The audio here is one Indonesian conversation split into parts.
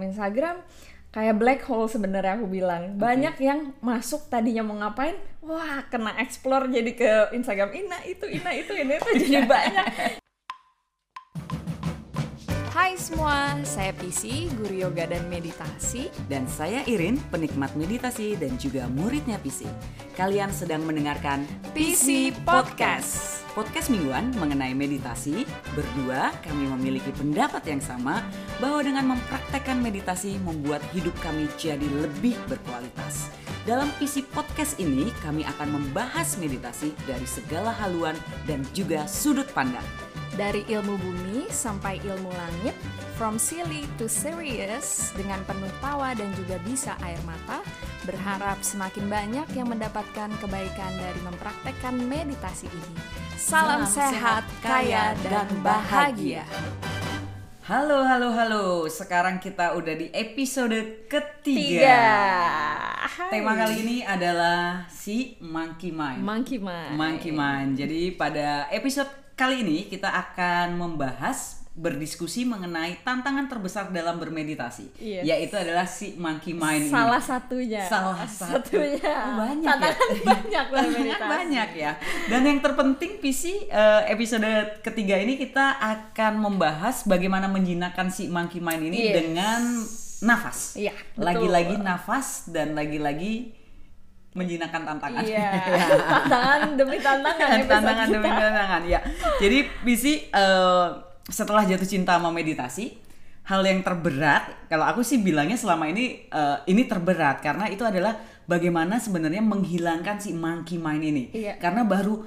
Instagram kayak black hole sebenarnya aku bilang. Banyak yang masuk tadinya mau ngapain wah kena explore jadi ke Instagram. Ina itu ina itu ini itu jadi banyak Hai semua, saya PC, guru yoga dan meditasi. Dan saya Irin, penikmat meditasi dan juga muridnya PC. Kalian sedang mendengarkan PC Podcast. Podcast mingguan mengenai meditasi. Berdua kami memiliki pendapat yang sama bahwa dengan mempraktekkan meditasi membuat hidup kami jadi lebih berkualitas. Dalam PC Podcast ini kami akan membahas meditasi dari segala haluan dan juga sudut pandang. Dari ilmu bumi sampai ilmu langit, from silly to serious, dengan penuh tawa dan juga bisa air mata, berharap semakin banyak yang mendapatkan kebaikan dari mempraktekkan meditasi ini. Salam, sehat, kaya, dan bahagia. Halo, halo, halo. Sekarang kita udah di episode ketiga. Tiga. Tema kali ini adalah si Monkey Mind. Monkey Mind. Monkey Mind. Jadi pada episode kali ini kita akan membahas berdiskusi mengenai tantangan terbesar dalam bermeditasi, Yes. yaitu adalah si Monkey Mind Salah ini. satunya. Salah satu. satunya. Oh, banyak Tantangan ya. banyak dalam banyak, ya. Dan yang terpenting PC eh, episode ketiga ini kita akan membahas bagaimana menjinakkan si Monkey Mind ini Yes. dengan nafas. Iya. Lagi-lagi nafas dan lagi-lagi menjinakkan tantangan. Iya. tantangan demi tantangan tantangan demi tantangan ya. Jadi Bisi eh, setelah jatuh cinta sama meditasi, hal yang terberat kalau aku sih bilangnya selama ini eh, ini terberat karena itu adalah bagaimana sebenarnya menghilangkan si monkey mind ini. Iya. Karena baru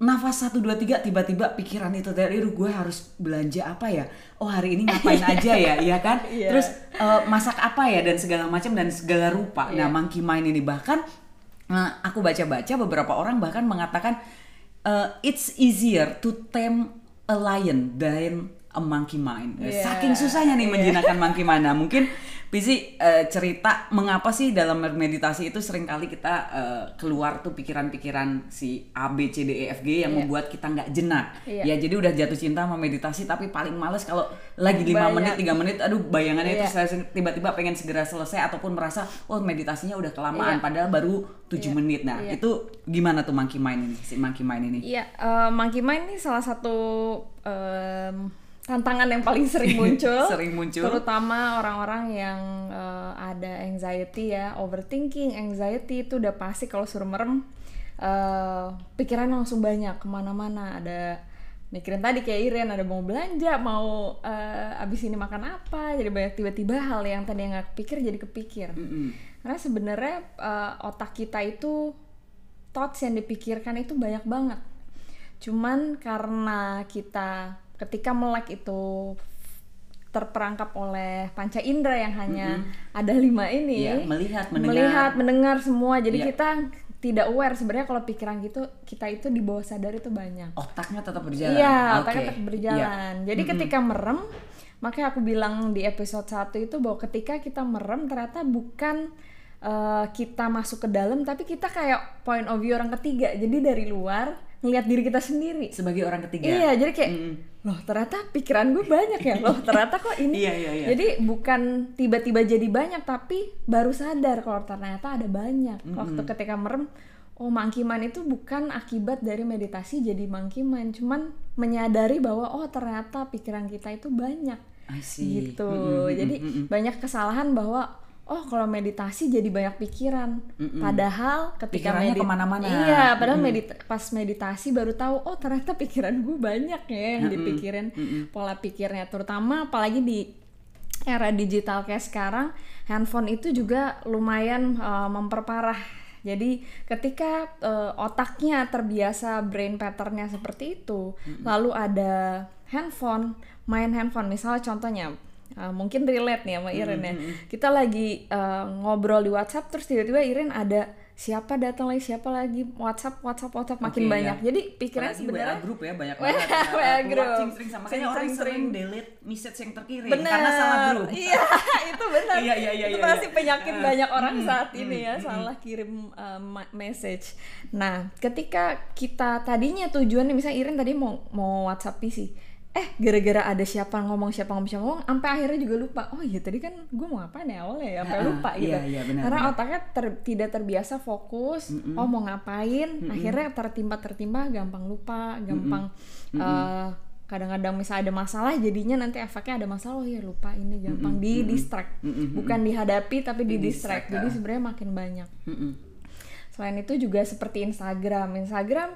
nafas satu dua tiga tiba-tiba pikiran itu dari gue harus belanja apa ya oh hari ini ngapain aja ya iya kan Iya. terus eh, masak apa ya dan segala macam dan segala rupa Iya. nah monkey mind ini bahkan Nah, aku baca-baca beberapa orang bahkan mengatakan uh, it's easier to tame a lion than a monkey mind. Iya. Saking susahnya nih Iya. menjinakkan monkey mind. Nah, mungkin Pisi uh, cerita mengapa sih dalam meditasi itu sering kali kita uh, keluar tuh pikiran-pikiran si A B C D E F G yang Iya. membuat kita nggak jenak. Iya. Ya jadi udah jatuh cinta sama meditasi tapi paling males kalau lagi lima menit tiga menit aduh bayangannya itu Iya. saya tiba-tiba pengen segera selesai ataupun merasa oh meditasinya udah kelamaan Iya. padahal baru 7 Iya. menit. Nah, Iya. itu gimana tuh monkey mind ini? Si monkey mind ini? Iya, eh, monkey mind ini salah satu em, tantangan yang paling sering muncul. Sering muncul. Terutama orang-orang yang eh, ada anxiety ya, overthinking, anxiety itu udah pasti kalau suruh merem, eh, pikiran langsung banyak ke mana-mana. Ada mikirin tadi kayak Iren, ada mau belanja, mau eh, abis ini makan apa, jadi banyak tiba-tiba hal yang tadi nggak kepikir jadi kepikir. Mm-mm. Karena sebenarnya eh, otak kita itu thoughts yang dipikirkan itu banyak banget. Cuman karena kita ketika melek itu terperangkap oleh panca indera yang hanya ada lima ini, Iya, melihat, mendengar. melihat, mendengar semua. Jadi Iya. kita tidak aware sebenarnya kalau pikiran gitu kita itu di bawah sadar itu banyak. Otaknya tetap berjalan. Iya, Oke. otaknya tetap berjalan. Jadi ketika merem, makanya aku bilang di episode 1 itu bahwa ketika kita merem ternyata bukan eh, kita masuk ke dalam tapi kita kayak point of view orang ketiga. Jadi dari luar ngelihat diri kita sendiri. Sebagai orang ketiga. Iya, jadi kayak Mm-mm. loh ternyata pikiran gue banyak ya. Loh ternyata kok ini. Iya, iya, iya. Jadi bukan tiba-tiba jadi banyak tapi baru sadar kalau ternyata ada banyak. Waktu ketika merem Oh, mind itu bukan akibat dari meditasi jadi mind, cuman menyadari bahwa oh ternyata pikiran kita itu banyak gitu. Mm-mm, jadi mm-mm. banyak kesalahan bahwa oh kalau meditasi jadi banyak pikiran. Padahal ketika Pikirannya medit- ke mana-mana. Iya, padahal medit- pas meditasi baru tahu oh ternyata pikiran gue banyak ya yang dipikirin. Pola pikirnya terutama apalagi di era digital kayak sekarang handphone itu juga lumayan eh, memperparah. Jadi ketika eh, otaknya terbiasa brain patternnya seperti itu, lalu ada handphone, main handphone. Misalnya contohnya eh, mungkin relate nih sama Iren ya. Kita lagi eh, ngobrol di WhatsApp terus tiba-tiba Iren ada siapa datang lagi siapa lagi WhatsApp WhatsApp WhatsApp makin Oke, banyak. ya. Jadi pikiran sebenarnya WA grup ya banyak banget. Nah, WA group. watching sering sama makanya orang Sering- delete message yang terkirim Bener. karena salah grup. Iya, itu benar. Iya, iya, iya, Itu iya, pasti iya. penyakit Ah. banyak orang Mm, saat mm, ini ya, mm, salah kirim uh, message. Nah, ketika kita tadinya tujuannya misalnya Irin tadi mau mau WhatsApp PC. Eh gara-gara ada siapa ngomong siapa ngomong siapa ngomong sampai akhirnya juga lupa. Oh iya tadi kan gue mau ngapain ya awalnya ya sampai lupa gitu. iya, iya, benar, karena benar. otaknya ter- tidak terbiasa fokus oh mau ngapain? Akhirnya tertimpa tertimpa gampang lupa gampang eh, kadang-kadang misalnya ada masalah jadinya nanti efeknya ada masalah oh iya lupa ini gampang di distract. Bukan dihadapi tapi di distract. Di-distract, jadi sebenarnya makin banyak. Mm-mm. Selain itu juga seperti Instagram. Instagram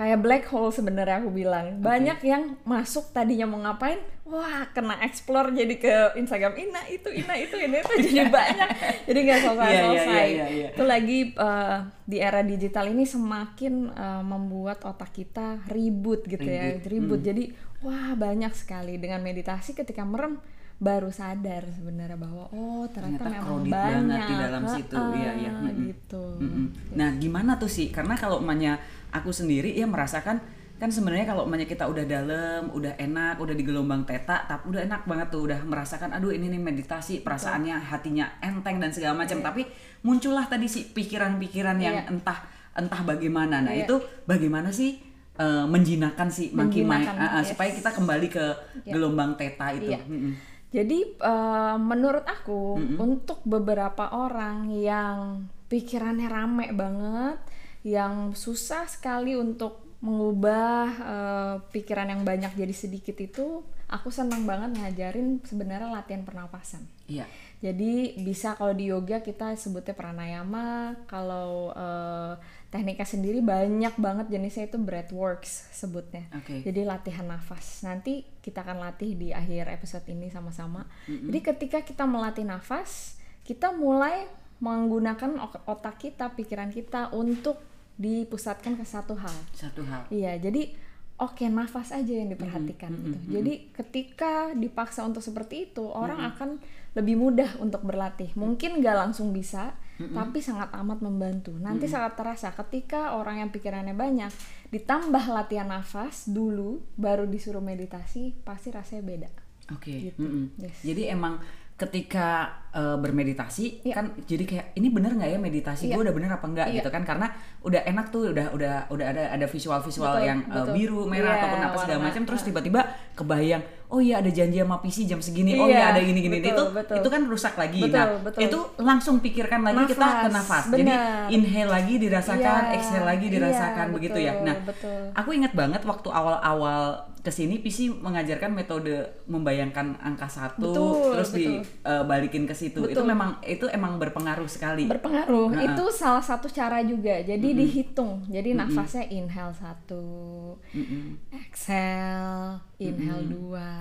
kayak black hole sebenarnya aku bilang. Banyak yang masuk tadinya mau ngapain, wah kena explore jadi ke Instagram ina itu ina itu ini itu jadi banyak. Jadi nggak selesai iya, selesai. iya, iya, iya. Itu lagi eh, di era digital ini semakin eh, membuat otak kita ribut gitu ya, Ribut, ribut. Jadi wah banyak sekali dengan meditasi ketika merem baru sadar sebenarnya bahwa oh ternyata, Ternyata memang banyak banget di dalam situ. Iya, iya. Heeh, Mm-mm. gitu Mm-mm. Nah, gimana tuh sih? Karena kalau emaknya aku sendiri ya merasakan kan sebenarnya kalau emaknya kita udah dalam, udah enak, udah di gelombang teta, tapi udah enak banget tuh, udah merasakan aduh ini nih meditasi, perasaannya hatinya enteng dan segala macam. Tapi muncullah tadi sih pikiran-pikiran yang Iya. entah entah bagaimana. Nah, Iya. itu bagaimana sih eh, menjinakkan si monkey mind Ah, ah, yes. supaya kita kembali ke Iya. gelombang teta itu. Iya. Mm-mm. Jadi eh, menurut aku untuk beberapa orang yang pikirannya rame banget, yang susah sekali untuk mengubah eh, pikiran yang banyak jadi sedikit itu, aku senang banget ngajarin sebenarnya latihan pernapasan. Iya. Jadi bisa kalau di yoga kita sebutnya pranayama, kalau eh, tekniknya sendiri banyak banget jenisnya itu breathworks sebutnya. Oke. Jadi latihan nafas. Nanti kita akan latih di akhir episode ini sama-sama. Jadi ketika kita melatih nafas, kita mulai menggunakan otak kita, pikiran kita untuk dipusatkan ke satu hal. Satu hal. Iya, jadi oke nafas aja yang diperhatikan gitu. Jadi ketika dipaksa untuk seperti itu, orang akan lebih mudah untuk berlatih. Mungkin nggak langsung bisa, tapi sangat amat membantu. Nanti sangat terasa ketika orang yang pikirannya banyak ditambah latihan nafas dulu, baru disuruh meditasi, pasti rasanya beda. Oke. Gitu. mm-mm. Yes. Jadi emang ketika uh, bermeditasi Iya. kan jadi kayak ini bener nggak ya meditasi Iya. gue udah bener apa enggak Iya. gitu kan karena udah enak tuh udah udah udah ada ada visual visual Betul, yang uh, betul. biru merah Iya, ataupun apa segala macam terus tiba-tiba kebayang oh iya ada janji sama PC jam segini oh iya Iya, ada gini gini betul, itu betul. itu kan rusak lagi Betul, nah betul. itu langsung pikirkan lagi kita ke Nafas, nafas jadi benar. inhale lagi dirasakan Iya, exhale lagi iya, dirasakan begitu ya betul, nah betul. Aku ingat banget waktu awal-awal ke sini PC mengajarkan metode membayangkan angka satu Betul, terus betul. dibalikin ke situ. Itu Betul. memang itu emang berpengaruh sekali. Berpengaruh. Heeh. Itu salah satu cara juga. Jadi dihitung. Jadi nafasnya inhale satu, Mm-mm. exhale, inhale dua,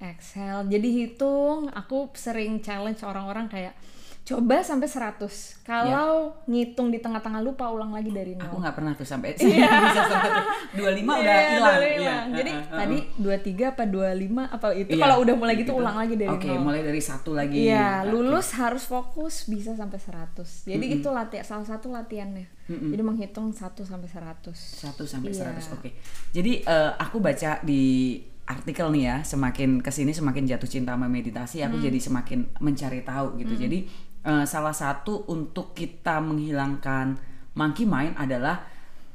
exhale. Jadi hitung. Aku sering challenge orang-orang kayak coba sampai 100. Kalau ngitung di tengah-tengah lupa ulang lagi dari nol. Aku nggak pernah tuh sampai bisa sampai dua lima udah Iya, hilang. 25. Iya, Jadi heeh, heeh. tadi 23 apa 25 apa itu Iya, kalau udah mulai gitu ulang lagi dari Oke, nol. mulai dari satu lagi. Iya, Oke. lulus harus fokus bisa sampai 100. Jadi itu latihan salah satu latihannya. Jadi menghitung 1 sampai 100. satu sampai Iya. 100 oke jadi eh, aku baca di artikel nih ya semakin ke sini semakin jatuh cinta sama meditasi aku Hmm. jadi semakin mencari tahu gitu jadi eh, salah satu untuk kita menghilangkan monkey mind adalah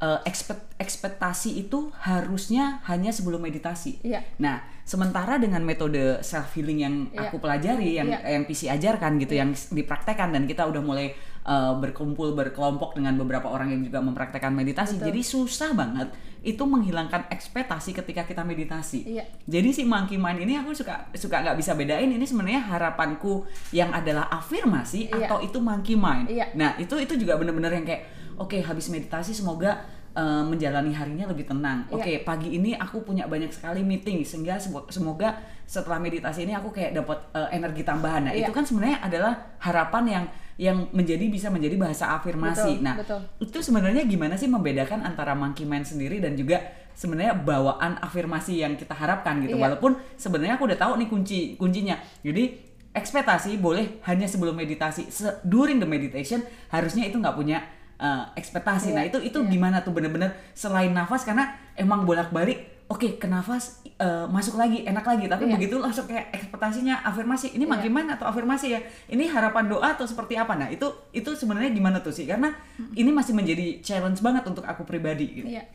ekspek- ekspektasi itu harusnya hanya sebelum meditasi Iya. nah sementara dengan metode self healing yang Iya. aku pelajari yang Iya. yang PC ajarkan gitu yang dipraktekkan dan kita udah mulai uh, berkumpul berkelompok dengan beberapa orang yang juga mempraktekkan meditasi Betul. jadi susah banget itu menghilangkan ekspektasi ketika kita meditasi Iya. jadi si monkey mind ini aku suka suka nggak bisa bedain ini sebenarnya harapanku yang adalah afirmasi Iya. atau itu monkey mind Iya. nah itu itu juga bener-bener yang kayak oke habis meditasi semoga uh, menjalani harinya lebih tenang Iya. oke pagi ini aku punya banyak sekali meeting sehingga semo- semoga setelah meditasi ini aku kayak dapat uh, energi tambahan. Nah, Iya. itu kan sebenarnya adalah harapan yang yang menjadi bisa menjadi bahasa afirmasi. Betul, nah, betul. itu sebenarnya gimana sih membedakan antara monkey mind sendiri dan juga sebenarnya bawaan afirmasi yang kita harapkan gitu. Iya. Walaupun sebenarnya aku udah tahu nih kunci kuncinya. Jadi ekspektasi boleh hanya sebelum meditasi. Se- during the meditation harusnya itu nggak punya uh, ekspektasi. Iya, Nah, itu itu iya. gimana tuh bener-bener selain nafas karena emang bolak-balik oke ke nafas uh, masuk lagi enak lagi tapi Iya. begitu langsung kayak ekspektasinya afirmasi ini Iya. bagaimana atau afirmasi ya ini harapan doa atau seperti apa nah itu itu sebenarnya gimana tuh sih karena ini masih menjadi challenge banget untuk aku pribadi gitu Iya.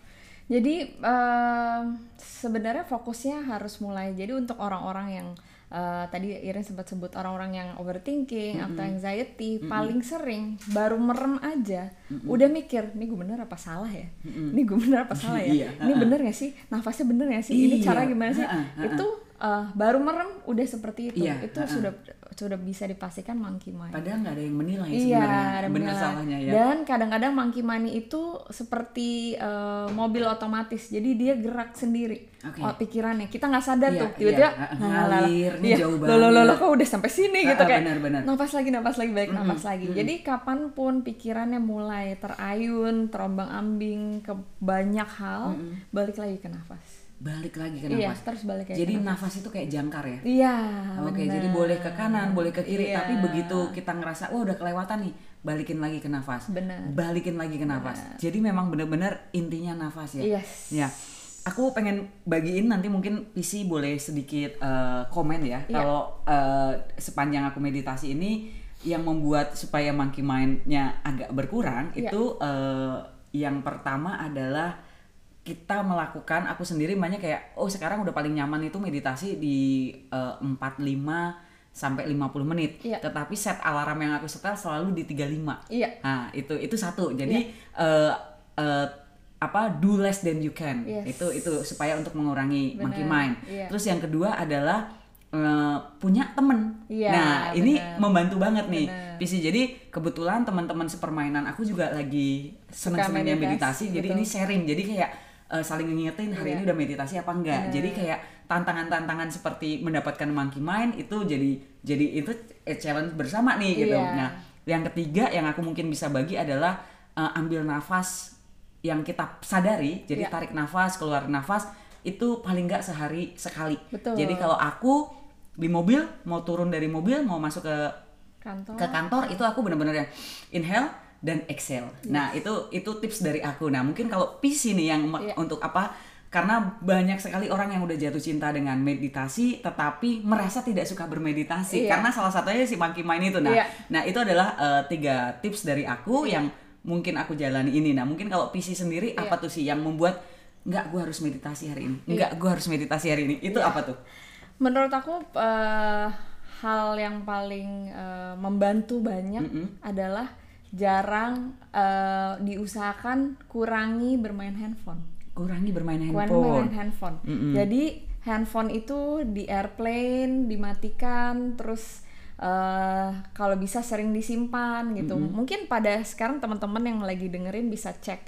Jadi uh, sebenarnya fokusnya harus mulai. Jadi untuk orang-orang yang uh, tadi Irin sempat sebut orang-orang yang overthinking mm -hmm. atau anxiety mm -hmm. paling sering baru merem aja mm -hmm. udah mikir ini gue bener apa salah ya mm -hmm. ini gue bener apa salah ya iya, ini bener gak sih nafasnya bener gak sih ini cara iya. gimana sih itu uh, baru merem udah seperti itu iya, itu uh -uh. sudah sudah bisa dipastikan monkey money padahal nggak ada yang menilai iya, sebenarnya. ada benar salahnya ya. Dan kadang-kadang monkey money itu seperti uh, mobil otomatis. Jadi dia gerak sendiri. Okay. oh, pikirannya. Kita nggak sadar iya, tuh. tiba-tiba iya. ngalir iya, jauh banget lo lo lo kok udah sampai sini? Gitu kayak benar, benar. nafas lagi nafas lagi baik mm -hmm. nafas lagi. Mm -hmm. jadi kapan pun pikirannya mulai terayun terombang ambing ke banyak hal mm -hmm. balik lagi ke nafas balik lagi ke iya, nafas. Iya, terus balik Jadi nafas. nafas itu kayak jangkar ya? Iya. Oke, jadi boleh ke kanan, boleh ke kiri, iya. tapi begitu kita ngerasa wah udah kelewatan nih, balikin lagi ke nafas. Benar. Balikin lagi ke nafas. Bener. Jadi memang benar-benar intinya nafas ya. Yes. Ya. Aku pengen bagiin nanti mungkin PC boleh sedikit uh, komen ya iya. kalau uh, sepanjang aku meditasi ini yang membuat supaya monkey mind-nya agak berkurang iya. itu uh, yang pertama adalah kita melakukan aku sendiri banyak kayak oh sekarang udah paling nyaman itu meditasi di uh, 45 sampai 50 menit. Iya. Tetapi set alarm yang aku setel selalu di 35. Iya. Nah, itu itu satu. Jadi iya. uh, uh, apa do less than you can. Yes. Itu itu supaya untuk mengurangi Bener. monkey mind. Iya. Terus yang kedua adalah uh, punya temen. Iya, nah, bener. ini membantu banget nih. Bener. PC. Jadi kebetulan teman-teman sepermainan aku juga lagi senang-senangnya meditasi. meditasi. Jadi ini sharing. Jadi kayak uh, saling ngingetin hari yeah. ini udah meditasi apa enggak. Yeah. Jadi kayak tantangan-tantangan seperti mendapatkan monkey mind itu jadi jadi itu challenge bersama nih gitu. Yeah. Nah, yang ketiga yang aku mungkin bisa bagi adalah uh, ambil nafas yang kita sadari. Jadi yeah. tarik nafas, keluar nafas itu paling enggak sehari sekali. Betul. Jadi kalau aku di mobil mau turun dari mobil mau masuk ke kantor ke kantor itu aku benar-benar yang inhale dan Excel. Yes. Nah, itu itu tips dari aku. Nah, mungkin kalau PC nih yang yeah. untuk apa? Karena banyak sekali orang yang udah jatuh cinta dengan meditasi tetapi merasa tidak suka bermeditasi yeah. karena salah satunya si monkey mind itu. Nah, yeah. nah itu adalah uh, tiga tips dari aku yeah. yang mungkin aku jalani ini. Nah, mungkin kalau PC sendiri yeah. apa tuh sih yang membuat nggak gue harus meditasi hari ini? Iya. Nggak, gue harus meditasi hari ini. Itu yeah. apa tuh? Menurut aku uh, hal yang paling uh, membantu banyak mm -hmm. adalah jarang uh, diusahakan kurangi bermain handphone. Kurangi bermain handphone. Kurangi bermain handphone. Mm -hmm. Jadi handphone itu di airplane dimatikan terus uh, kalau bisa sering disimpan gitu. Mm -hmm. Mungkin pada sekarang teman-teman yang lagi dengerin bisa cek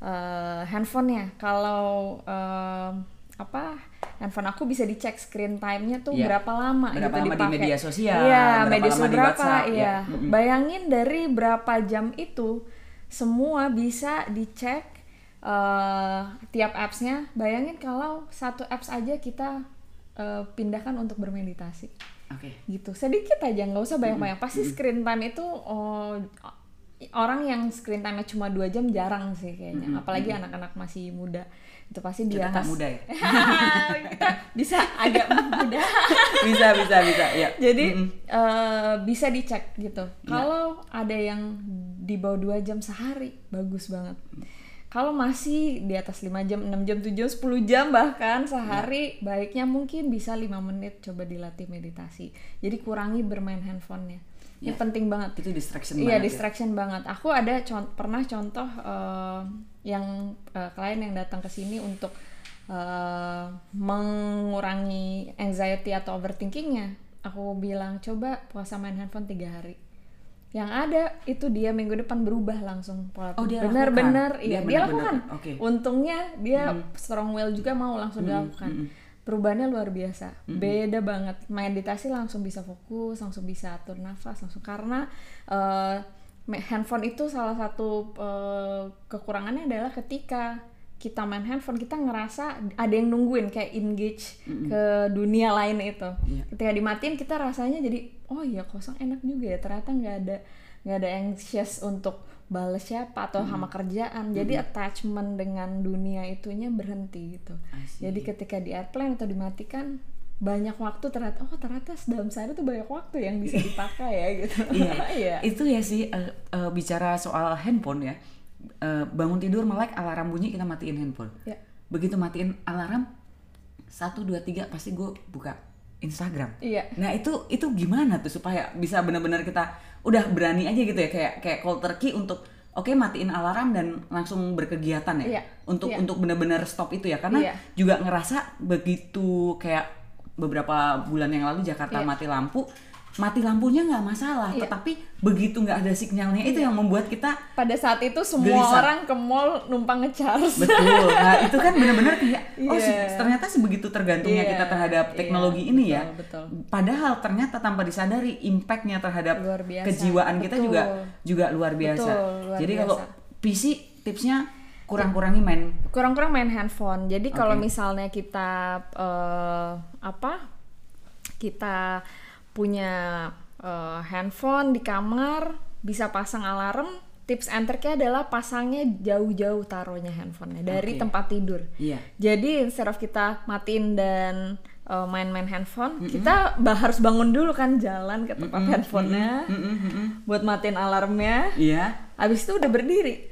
uh, handphonenya. Kalau uh, apa handphone aku bisa dicek screen time-nya tuh yeah. berapa lama berapa gitu lama dipakai. di media sosial, Iya, media sosial berapa, iya. Ya. Bayangin dari berapa jam itu semua bisa dicek uh, tiap apps-nya. Bayangin kalau satu apps aja kita uh, pindahkan untuk bermeditasi. Oke. Okay. Gitu. Sedikit aja, nggak usah banyak-banyak. Pasti screen time itu oh, orang yang screen time-nya cuma dua jam jarang sih kayaknya. Apalagi anak-anak masih muda itu pasti dia kita muda ya kita bisa agak muda bisa bisa bisa ya jadi mm -hmm. uh, bisa dicek gitu ya. kalau ada yang di bawah dua jam sehari bagus banget kalau masih di atas 5 jam, 6 jam, 7 jam, 10 jam bahkan sehari ya. baiknya mungkin bisa 5 menit coba dilatih meditasi. Jadi kurangi bermain handphonenya. Ya. Penting banget. Itu distraction iya, banget. Iya, distraction ya? banget. Aku ada con pernah contoh uh, yang uh, klien yang datang ke sini untuk uh, mengurangi anxiety atau overthinkingnya aku bilang coba puasa main handphone tiga hari yang ada itu dia minggu depan berubah langsung pola oh, dia benar-benar iya dia, dia lakukan okay. untungnya dia mm. strong will juga mau langsung mm. dilakukan mm. Perubahannya luar biasa mm. beda banget meditasi langsung bisa fokus langsung bisa atur nafas langsung karena uh, handphone itu salah satu uh, kekurangannya adalah ketika kita main handphone kita ngerasa ada yang nungguin kayak engage mm -hmm. ke dunia lain itu yeah. ketika dimatiin kita rasanya jadi oh iya kosong enak juga ya ternyata nggak ada nggak ada anxious untuk balas siapa atau mm -hmm. sama kerjaan jadi mm -hmm. attachment dengan dunia itunya berhenti gitu jadi ketika di airplane atau dimatikan banyak waktu ternyata oh ternyata dalam sehari tuh banyak waktu yang bisa dipakai ya gitu iya, iya itu ya sih uh, uh, bicara soal handphone ya eh, bangun tidur melek alarm bunyi kita matiin handphone. Ya. Begitu matiin alarm satu dua tiga pasti gue buka Instagram. Iya. Nah itu itu gimana tuh supaya bisa benar-benar kita udah berani aja gitu ya kayak kayak cold turkey untuk oke matiin alarm dan langsung berkegiatan ya Iya, untuk iya. untuk benar-benar stop itu ya karena Iya. juga ngerasa begitu kayak beberapa bulan yang lalu Jakarta Iya. mati lampu mati lampunya nggak masalah Iya. tetapi begitu nggak ada sinyalnya itu yang membuat kita Pada saat itu semua Gelisah. orang ke mall numpang ngecharge. betul nah itu kan benar-benar kayak oh se- Iya. ternyata sebegitu tergantungnya Iya, kita terhadap iya, teknologi ini ya betul, betul. padahal ternyata tanpa disadari impactnya terhadap Luar biasa. kejiwaan kita Betul. juga juga luar biasa Betul, luar jadi biasa. kalau PC tipsnya kurang-kurangi main kurang-kurang main handphone. Jadi kalau Oke. misalnya kita eh, apa? Kita punya eh, handphone di kamar, bisa pasang alarm. Tips and triknya adalah pasangnya jauh-jauh taruhnya handphonenya dari Oke. tempat tidur. Iya. Jadi instead of kita matiin dan eh, main-main handphone, kita ba- harus bangun dulu kan jalan ke tempat handphonenya Mm-mm, mm-mm. buat matiin alarmnya. iya Habis itu udah berdiri.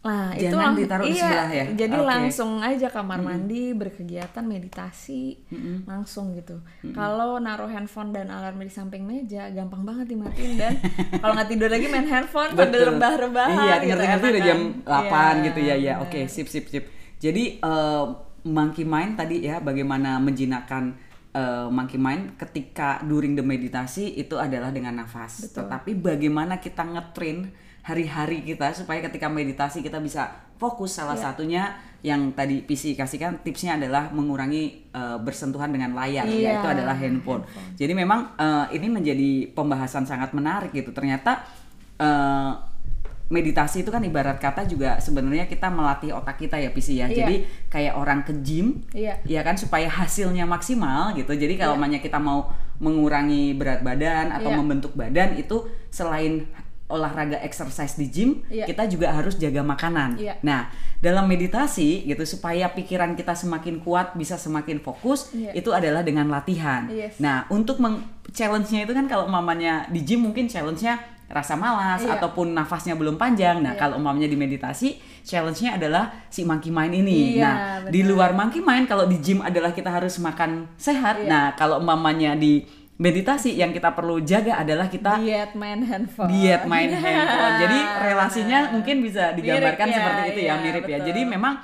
Itu Jangan lang- ditaruh di iya, sebelah ya? Jadi Oke. langsung aja kamar mandi, berkegiatan, meditasi, langsung gitu. Kalau naruh handphone dan alarm di samping meja, gampang banget dimatiin dan kalau nggak tidur lagi main handphone sambil rebah-rebahan. Iya, gitu, ngerti-ngerti udah enak jam kan? 8 gitu ya. Ya, oke, sip sip sip. Jadi eh, monkey mind tadi ya bagaimana menjinakkan eh, monkey mind ketika during the meditasi itu adalah dengan nafas. Betul. Tetapi bagaimana kita ngetrain hari-hari kita supaya ketika meditasi kita bisa fokus salah Iya. satunya yang tadi PC kasihkan tipsnya adalah mengurangi eh, bersentuhan dengan layar Iya, yaitu adalah handphone. Jadi memang eh, ini menjadi pembahasan sangat menarik gitu. Ternyata eh, meditasi itu kan ibarat kata juga sebenarnya kita melatih otak kita ya PC ya. Iya. Jadi kayak orang ke gym Iya. ya kan supaya hasilnya maksimal gitu. Jadi kalau namanya kita mau mengurangi berat badan atau Iya. membentuk badan itu selain olahraga exercise di gym, Iya. kita juga harus jaga makanan. Iya. Nah, dalam meditasi gitu supaya pikiran kita semakin kuat, bisa semakin fokus, Iya. itu adalah dengan latihan. Yes. Nah, untuk challenge-nya itu kan kalau mamanya di gym mungkin challenge-nya rasa malas Iya. ataupun nafasnya belum panjang. Nah, Iya. kalau mamanya di meditasi, challenge-nya adalah si monkey mind ini. Iya, nah, di benar. luar monkey mind kalau di gym adalah kita harus makan sehat. Iya. Nah, kalau mamanya di meditasi yang kita perlu jaga adalah kita diet main handphone. diet main handphone. Jadi relasinya mungkin bisa digambarkan Mirip ya, seperti itu ya, iya, mirip ya. betul. Jadi memang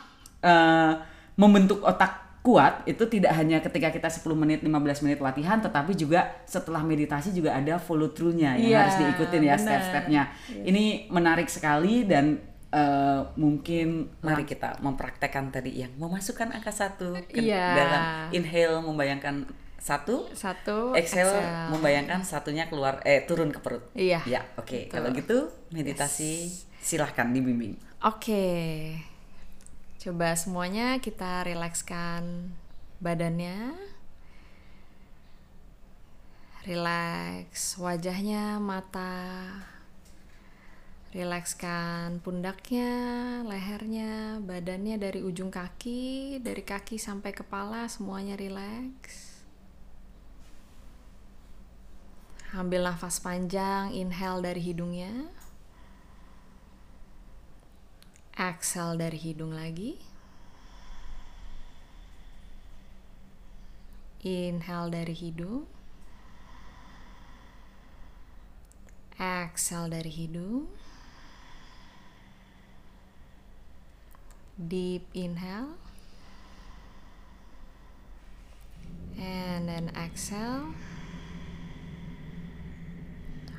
eh, membentuk otak kuat itu tidak hanya ketika kita 10 menit 15 menit latihan tetapi juga setelah meditasi juga ada follow through-nya yang Iya, harus diikutin ya step-stepnya. Ini menarik sekali dan eh, mungkin mari kita mempraktekkan tadi yang memasukkan angka satu ke Iya. dalam inhale membayangkan satu Satu Exhale membayangkan satunya keluar eh turun ke perut. Iya. Ya, oke. Betul. Kalau gitu meditasi silahkan dibimbing. Oke. Coba semuanya kita rilekskan badannya. Rileks wajahnya, mata. Rilekskan pundaknya, lehernya, badannya dari ujung kaki, dari kaki sampai kepala semuanya rileks. Ambil nafas panjang, inhale dari hidungnya. Exhale dari hidung lagi. Inhale dari hidung. Exhale dari hidung. Deep inhale. And then exhale.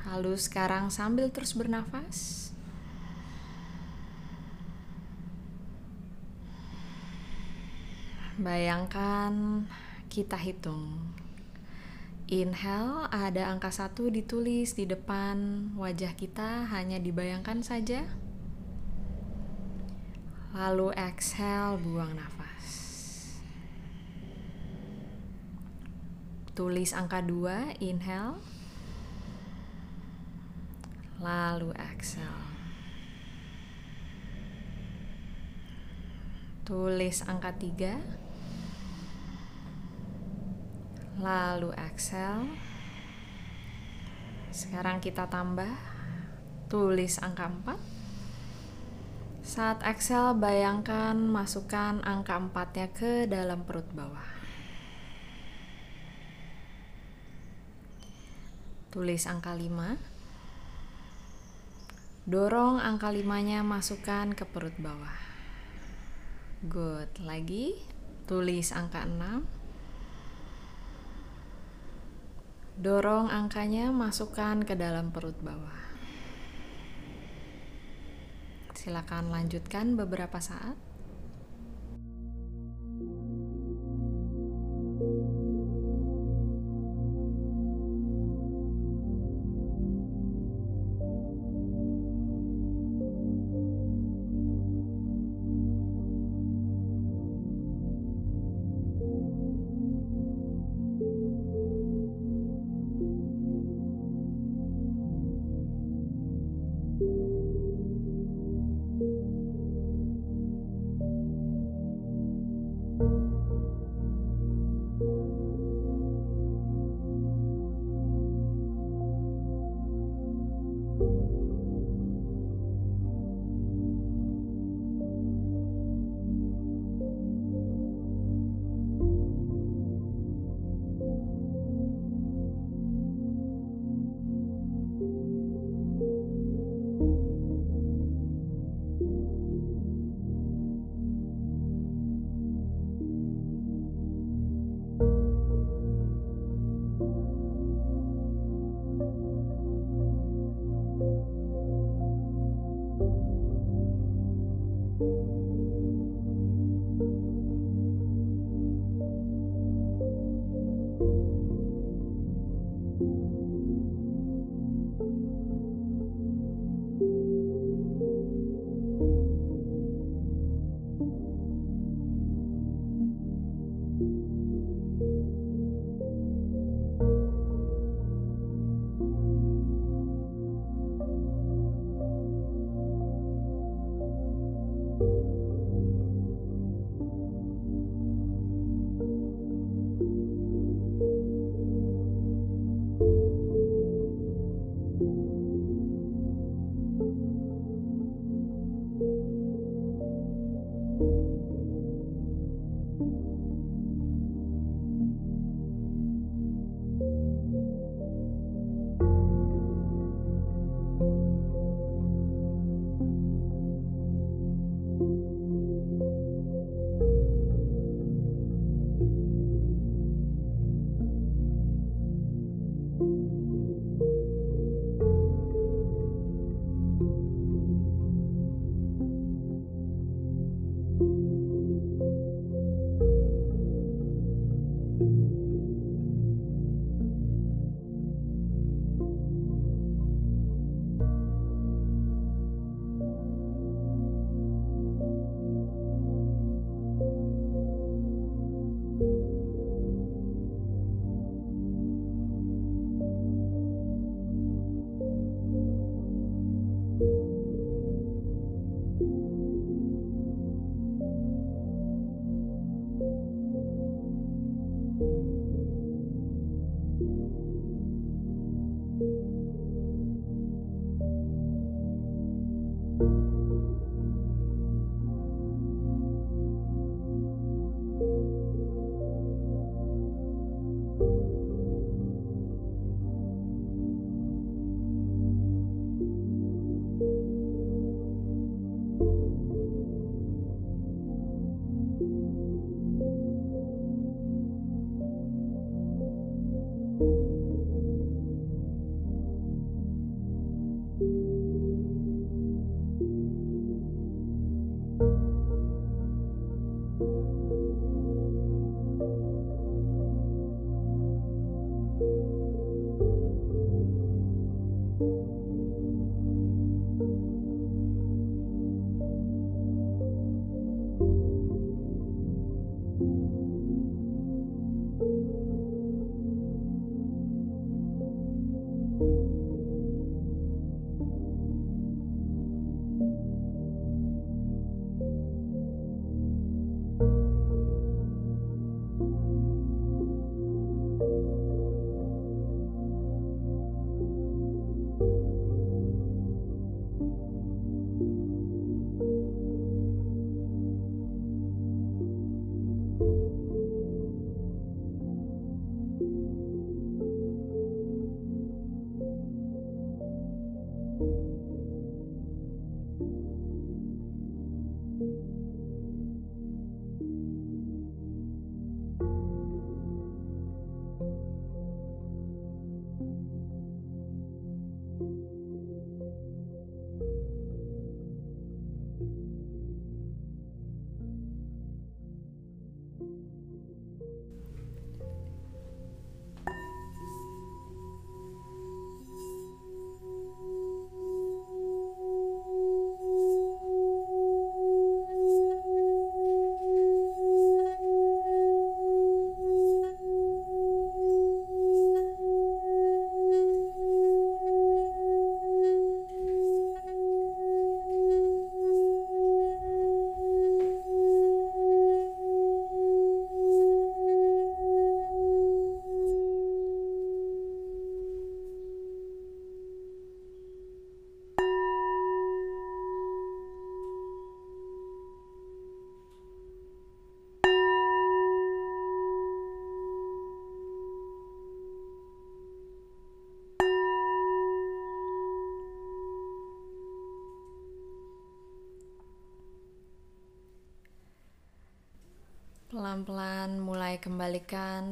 Lalu sekarang sambil terus bernafas. Bayangkan kita hitung. Inhale ada angka satu ditulis di depan wajah kita hanya dibayangkan saja. Lalu exhale buang nafas. Tulis angka dua inhale. Lalu exhale. Tulis angka 3 Lalu exhale Sekarang kita tambah Tulis angka 4 Saat Excel bayangkan masukkan angka 4-nya ke dalam perut bawah. Tulis angka 5. Dorong angka 5-nya masukkan ke perut bawah. Good. Lagi. Tulis angka 6. Dorong angkanya masukkan ke dalam perut bawah. Silakan lanjutkan beberapa saat.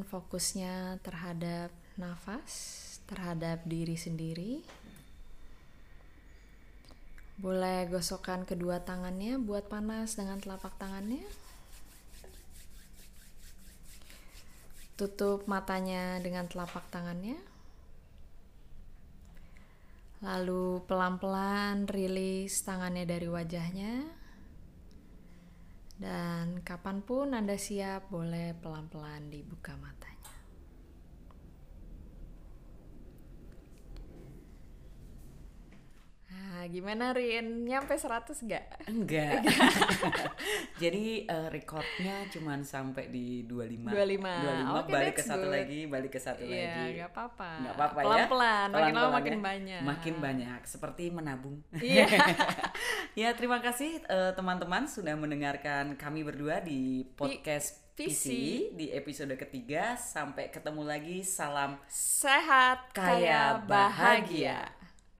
fokusnya terhadap nafas, terhadap diri sendiri. Boleh gosokkan kedua tangannya buat panas dengan telapak tangannya. Tutup matanya dengan telapak tangannya. Lalu pelan-pelan rilis tangannya dari wajahnya. Dan kapan pun Anda siap, boleh pelan-pelan dibuka matanya. Gimana Rin? Nyampe 100 gak? Enggak. Jadi uh, recordnya cuma sampai di 25. 25. 25 Oke, balik ke satu good. lagi, balik ke satu Iya, lagi. gak apa-apa. Nggak apa-apa ya. Pelan-pelan, makin lama makin ya. banyak. Makin banyak, seperti menabung. Iya. ya, terima kasih eh, teman-teman sudah mendengarkan kami berdua di podcast PC. PC di episode ketiga. Sampai ketemu lagi. Salam Sehat, Kaya kaya, bahagia.